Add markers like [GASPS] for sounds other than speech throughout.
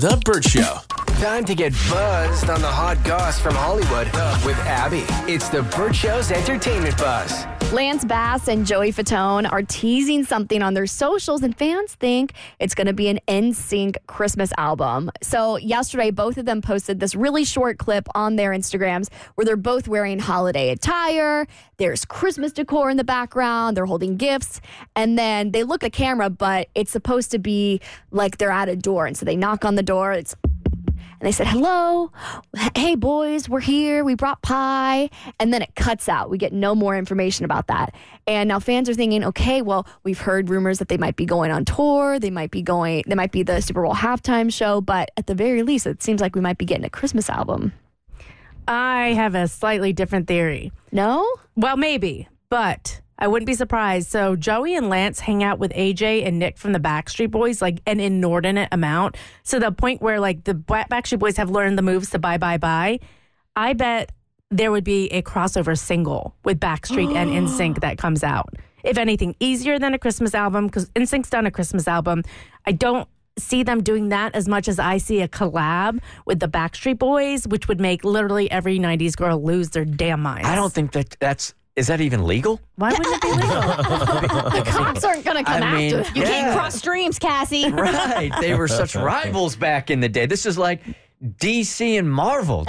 The Burt Show. Time to get buzzed on the hot goss from Hollywood with Abby. It's the Burt Show's entertainment buzz. Lance Bass and Joey Fatone are teasing something on their socials, and fans think it's going to be an NSYNC Christmas album. So, yesterday, both of them posted this really short clip on their Instagrams where they're both wearing holiday attire. There's Christmas decor in the background. They're holding gifts. And then they look at the camera, but it's supposed to be like they're at a door. And so they knock on the door. It's and they said, Hello, hey boys, we're here. We brought pie. And then it cuts out. We get no more information about that. And now fans are thinking, okay, well, we've heard rumors that they might be going on tour. They might be going, they might be the Super Bowl halftime show. But at the very least, it seems like we might be getting a Christmas album. I have a slightly different theory. No? Well, maybe, but I wouldn't be surprised. So Joey and Lance hang out with AJ and Nick from the Backstreet Boys like an inordinate amount. So the point where like the Backstreet Boys have learned the moves to bye bye bye. I bet there would be a crossover single with Backstreet and [GASPS] NSYNC that comes out. If anything, easier than a Christmas album because NSYNC's done a Christmas album. I don't see them doing that as much as I see a collab with the Backstreet Boys, which would make literally every 90s girl lose their damn minds. I don't think that that's. Is that even legal? Why wouldn't it be legal? [LAUGHS] The cops aren't going to come I mean, after them. You Yeah. can't cross streams, Cassie. [LAUGHS] Right. They were such [LAUGHS] rivals back in the day. This is like DC and Marvel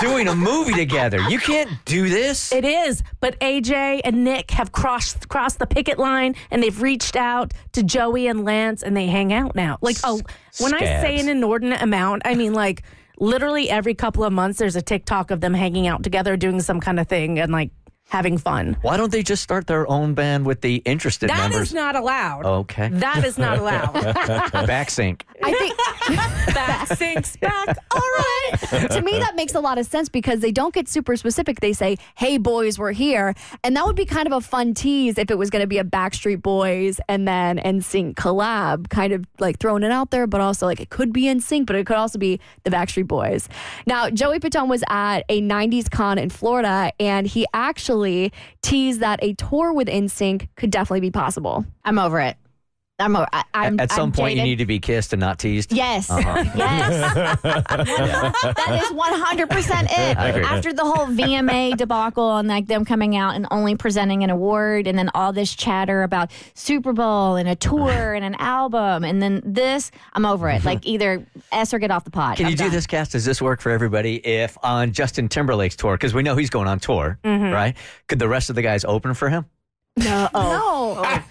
doing a movie together. You can't do this. It is, but AJ and Nick have crossed crossed the picket line and they've reached out to Joey and Lance and they hang out now. Like, oh, when I say an inordinate amount, I mean like literally every couple of months there's a TikTok of them hanging out together doing some kind of thing and like having fun. Why don't they just start their own band with the interested That members? is not allowed. Okay. That is not allowed. [LAUGHS] Backsync. I think. [LAUGHS] back sinks back. All right. to me that makes a lot of sense because they don't get super specific they say hey boys we're here and that would be kind of a fun tease if it was going to be a backstreet boys and then NSYNC collab kind of like throwing it out there but also like it could be NSYNC but it could also be the backstreet boys now joey Fatone was at a 90s con in florida and he actually teased that a tour with NSYNC could definitely be possible I'm over it. I'm over. I, I'm, At some I'm point, you need to be kissed and not teased. Yes. Uh-huh. [LAUGHS] Yes. that is 100% it. [LAUGHS] After the whole VMA debacle and like them coming out and only presenting an award and then all this chatter about Super Bowl and a tour and an album and then this, I'm over it. Like either S or get off the pot. Can I'm you do this, Cast? Does this work for everybody? If on Justin Timberlake's tour, because we know he's going on tour, Mm-hmm. right? Could the rest of the guys open for him? No No. Oh. Oh, [LAUGHS]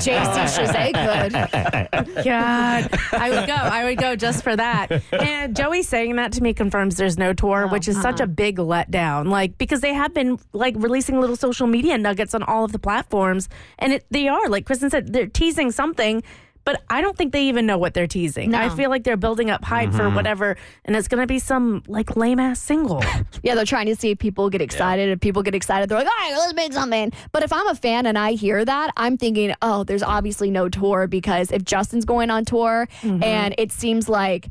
jc Chasez could God, I would go. I would go just for that. And Joey saying that to me confirms there's no tour, which is such a uh-uh. big letdown. Like because they have been like releasing little social media nuggets on all of the platforms, and it, they are like Kristen said, they're teasing something. But I don't think they even know what they're teasing. I feel like they're building up hype for mm-hmm. whatever, and it's going to be some like lame ass single. [LAUGHS] Yeah, they're trying to see if people get excited. If people get excited, they're like, all right, let's make something. But if I'm a fan and I hear that, I'm thinking, oh, there's obviously no tour because if Justin's going on tour mm-hmm. and it seems like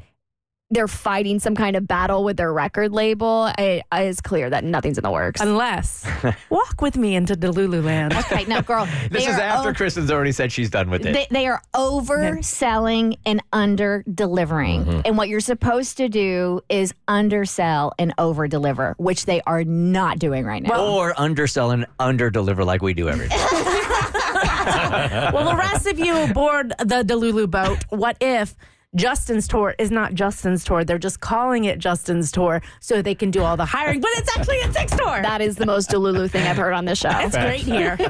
they're fighting some kind of battle with their record label, it is clear that nothing's in the works. Unless [LAUGHS] walk with me into Delulu land. Okay, no, girl. [LAUGHS] This is after o- Kristen's already said she's done with it. They, they are overselling and under delivering. Mm-hmm. And what you're supposed to do is undersell and over deliver, which they are not doing right now. or undersell and under deliver like we do every day. [LAUGHS] well, the rest of you aboard the Delulu boat, what if Justin's tour is not Justin's tour? They're just calling it Justin's tour so they can do all the hiring, but it's actually a six tour. that is the most Delulu thing I've heard on this show. It's great here. [LAUGHS]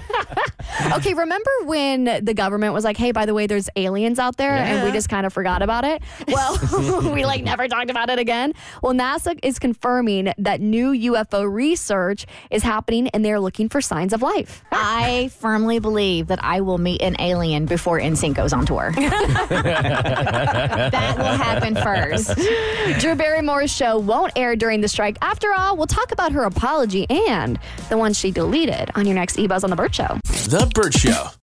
Okay, remember when the government was like, "Hey, by the way, there's aliens out there," and we just kind of forgot about it? [LAUGHS] Well, [LAUGHS] we like never talked about it again. Well, NASA is confirming that new UFO research is happening, and they're looking for signs of life. I firmly believe that I will meet an alien before NSYNC goes on tour. That will happen first. Drew Barrymore's show won't air during the strike. After all, we'll talk about her apology and the one she deleted on your next eBuzz on the Burt Show. The Burt Show.